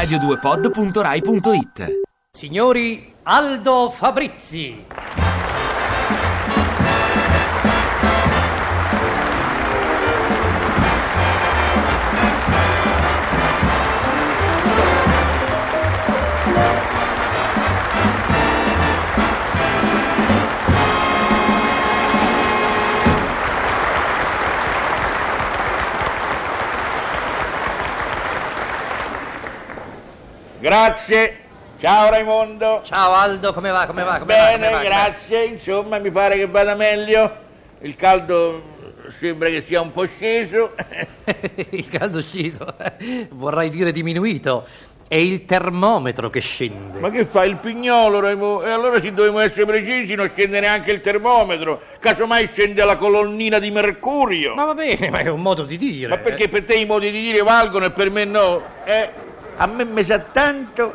radio2pod.rai.it Signori Aldo Fabrizi. Grazie. Ciao Raimondo. Ciao Aldo, come va? Come va? Come va? Bene, Come va? grazie. Insomma, mi pare che vada meglio. Il caldo sembra che sia un po' sceso. Il caldo sceso, vorrei dire diminuito. È il termometro che scende. Ma che fa il pignolo, Raimondo? E allora se dobbiamo essere precisi non scende neanche il termometro. Casomai scende la colonnina di mercurio. Ma va bene, ma è un modo di dire. Ma perché per te i modi di dire valgono e per me no? Eh, a me mi sa tanto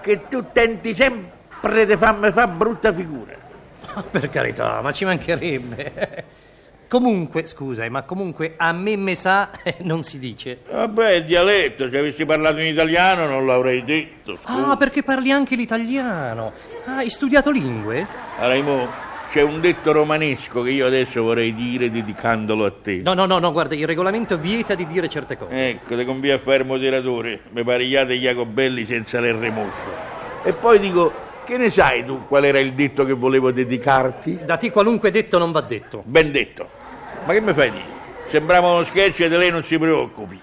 che tu tenti sempre di farmi fa brutta figura. Ma Per carità, ma ci mancherebbe. Comunque, scusa, eh, ma comunque a me me sa eh, non si dice. Vabbè, il dialetto, se avessi parlato in italiano non l'avrei detto. Scusa. Ah, perché parli anche l'italiano. Ah, hai studiato lingue? Ah, Raimo, c'è un detto romanesco che io adesso vorrei dire dedicandolo a te. No, no, no, no, guarda, il regolamento vieta di dire certe cose. Ecco, te convia a fare moderatore. Mi parigliate gli Jacobelli senza l'R moscio. E poi dico, che ne sai tu qual era il detto che volevo dedicarti? Da te qualunque detto non va detto. Ben detto. Ma che mi fai dire? Sembrava uno sketch e di lei non si preoccupi.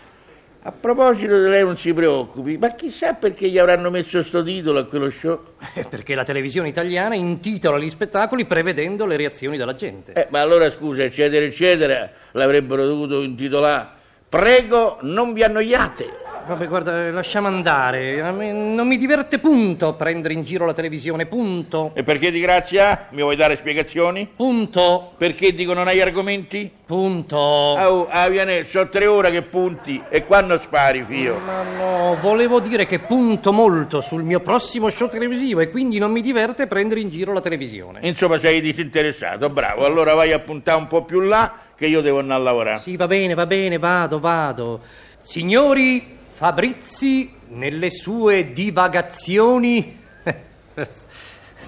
A proposito di lei non si preoccupi, ma chissà perché gli avranno messo sto titolo a quello show? Eh, Perché la televisione italiana intitola gli spettacoli prevedendo le reazioni della gente. Eh, ma allora scusa, eccetera, eccetera, l'avrebbero dovuto intitolare Prego, non vi annoiate. Vabbè, guarda, lasciamo andare. Non mi diverte punto prendere in giro la televisione, punto. E perché di grazia? Mi vuoi dare spiegazioni? Punto. Perché dico non hai argomenti? Punto. Oh, ah, viene, so tre ore che punti e quando spari, fio? Ma no, volevo dire che punto molto sul mio prossimo show televisivo e quindi non mi diverte prendere in giro la televisione. Insomma, sei disinteressato, bravo. Allora vai a puntare un po' più là che io devo andare a lavorare. Sì, va bene, va bene, vado, vado. Signori Fabrizi, nelle sue divagazioni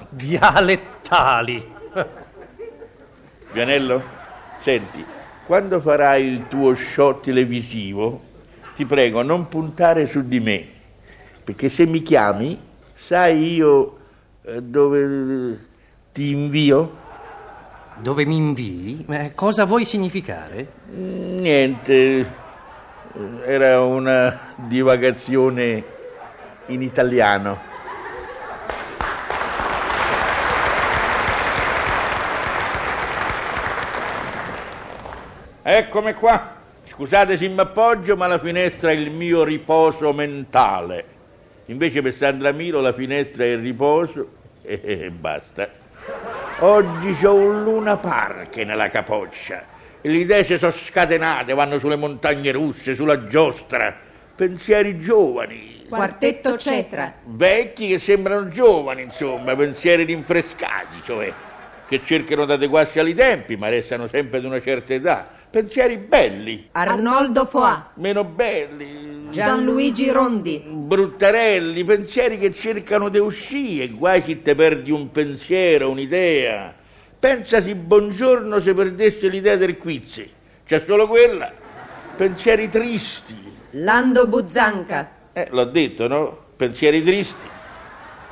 dialettali. Vianello, senti, quando farai il tuo show televisivo, ti prego non puntare su di me, perché se mi chiami, sai io eh, dove ti invio? Dove mi invii? Eh, cosa vuoi significare? Niente, eh, era una divagazione in italiano. Eccomi qua. Scusate se mi appoggio, ma la finestra è il mio riposo mentale. Invece per Sandra Miro la finestra è il riposo e, basta. Oggi c'ho un Luna Park nella capoccia. Le idee si sono scatenate, vanno sulle montagne russe, sulla giostra. Pensieri giovani, Quartetto Cetra. vecchi che sembrano giovani, insomma, pensieri rinfrescati, cioè, che cercano di adeguarsi ai tempi, ma restano sempre di una certa età. Pensieri belli, Arnoldo Foà. meno belli, Gianluigi Rondi. bruttarelli, pensieri che cercano di uscire, guai se te perdi un pensiero, un'idea. Pensasi buongiorno se perdesse l'idea del quiz. C'è solo quella. Pensieri tristi. Lando Buzzanca. Eh, l'ho detto, no? Pensieri tristi.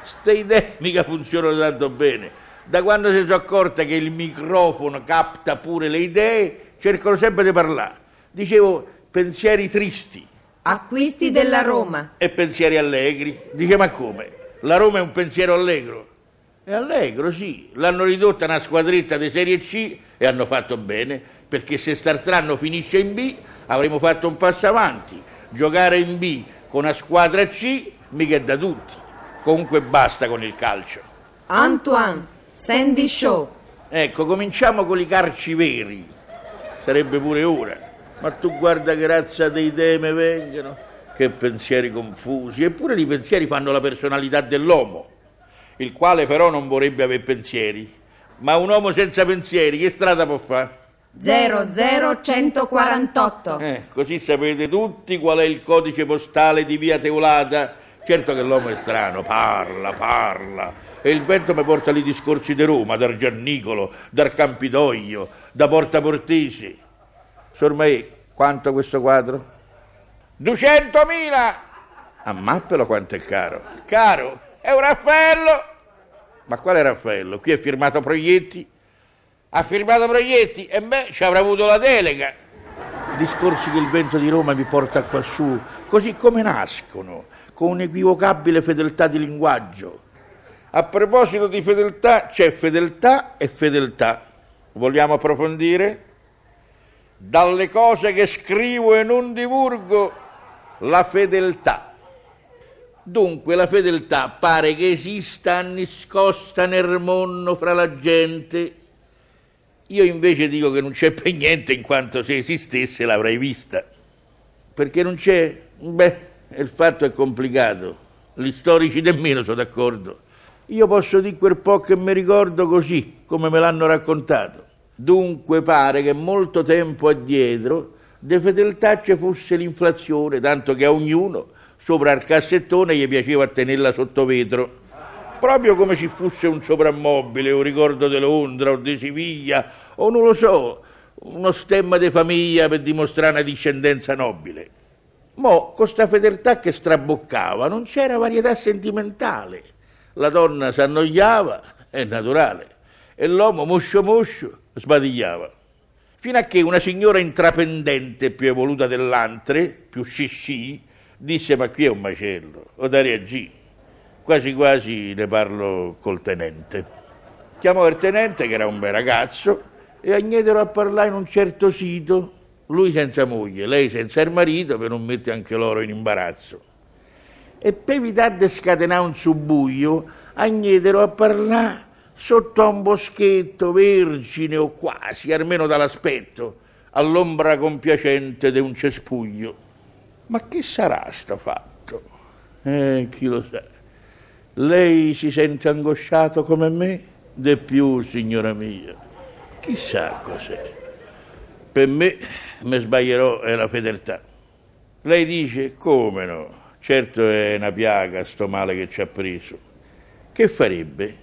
Ste idee mica funzionano tanto bene. Da quando si sono accorta che il microfono capta pure le idee, cercano sempre di parlare. Dicevo, pensieri tristi Acquisti della Roma. e pensieri allegri. Dice, ma come? La Roma è un pensiero allegro? È allegro, sì. L'hanno ridotta una squadretta di Serie C e hanno fatto bene, perché se Startranno finisce in B avremo fatto un passo avanti. Giocare in B con una squadra C mica è da tutti. Comunque basta con il calcio. Antoine. Sandy Shaw. Ecco, cominciamo con i carci veri. Sarebbe pure ora. Ma tu guarda che razza di idee me vengono. Che pensieri confusi. Eppure i pensieri fanno la personalità dell'uomo, il quale però non vorrebbe avere pensieri. Ma un uomo senza pensieri che strada può fare? 00148. Eh, così sapete tutti qual è il codice postale di via Teulata Certo che l'uomo è strano, parla, parla, e il vento mi porta lì discorsi di Roma, dal Giannicolo, dal Campidoglio, da Porta Portesi. Sormai, quanto questo quadro? 200.000! Ammappelo quanto è caro. Caro, è un Raffaello! Ma quale Raffaello? Qui è firmato Proietti. Ha firmato Proietti e beh, ci avrà avuto la delega. Discorsi che il vento di Roma mi porta quassù, così come nascono, con un'equivocabile fedeltà di linguaggio. A proposito di fedeltà, c'è fedeltà e fedeltà. Vogliamo approfondire? Dalle cose che scrivo e non divulgo, la fedeltà. Dunque la fedeltà pare che esista nascosta nel mondo fra la gente. Io invece dico che non c'è per niente in quanto se esistesse l'avrei vista. Perché non c'è? Beh, il fatto è complicato. Gli storici nemmeno sono d'accordo. Io posso dire quel po' che mi ricordo così, come me l'hanno raccontato. Dunque pare che molto tempo addietro de fedeltà ci fosse l'inflazione, tanto che a ognuno sopra il cassettone gli piaceva tenerla sotto vetro. Proprio come ci fosse un soprammobile, un ricordo di Londra o di Siviglia, o non lo so, uno stemma di famiglia per dimostrare una discendenza nobile. Mo, con sta fedeltà che straboccava, non c'era varietà sentimentale la donna si annoiava, è naturale, e l'uomo moscio moscio sbadigliava. Fino a che una signora intraprendente più evoluta dell'antre, più scisci, disse ma qui è un macello, o da reagì. Quasi quasi ne parlo col tenente. Chiamò il tenente, che era un bel ragazzo, e agnietero a parlare in un certo sito, lui senza moglie, lei senza il marito, per non mettere anche loro in imbarazzo e per evitare di scatenare un subbuio, agnietero a parlare sotto a un boschetto vergine o quasi, almeno dall'aspetto, all'ombra compiacente di un cespuglio. Ma che sarà sto fatto? Eh, chi lo sa. Lei si sente angosciato come me? De più, signora mia. Chissà cos'è. Per me, mi sbaglierò, è la fedeltà. Lei dice, come no? Certo è una piaga sto male che ci ha preso. Che farebbe?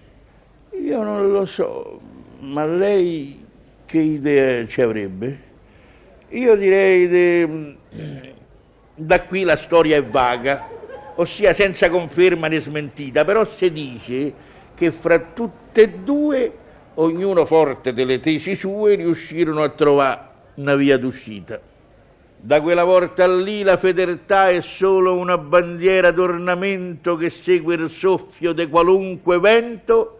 Io non lo so, ma lei che idea ci avrebbe? Io direi de... da qui la storia è vaga, ossia senza conferma né smentita, però si dice che fra tutte e due, ognuno forte delle tesi sue, riuscirono a trovare una via d'uscita. Da quella volta lì la fedeltà è solo una bandiera d'ornamento che segue il soffio di qualunque vento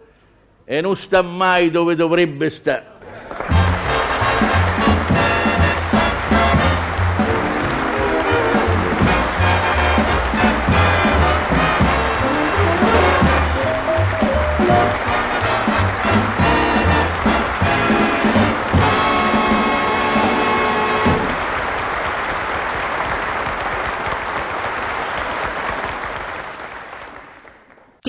e non sta mai dove dovrebbe stare.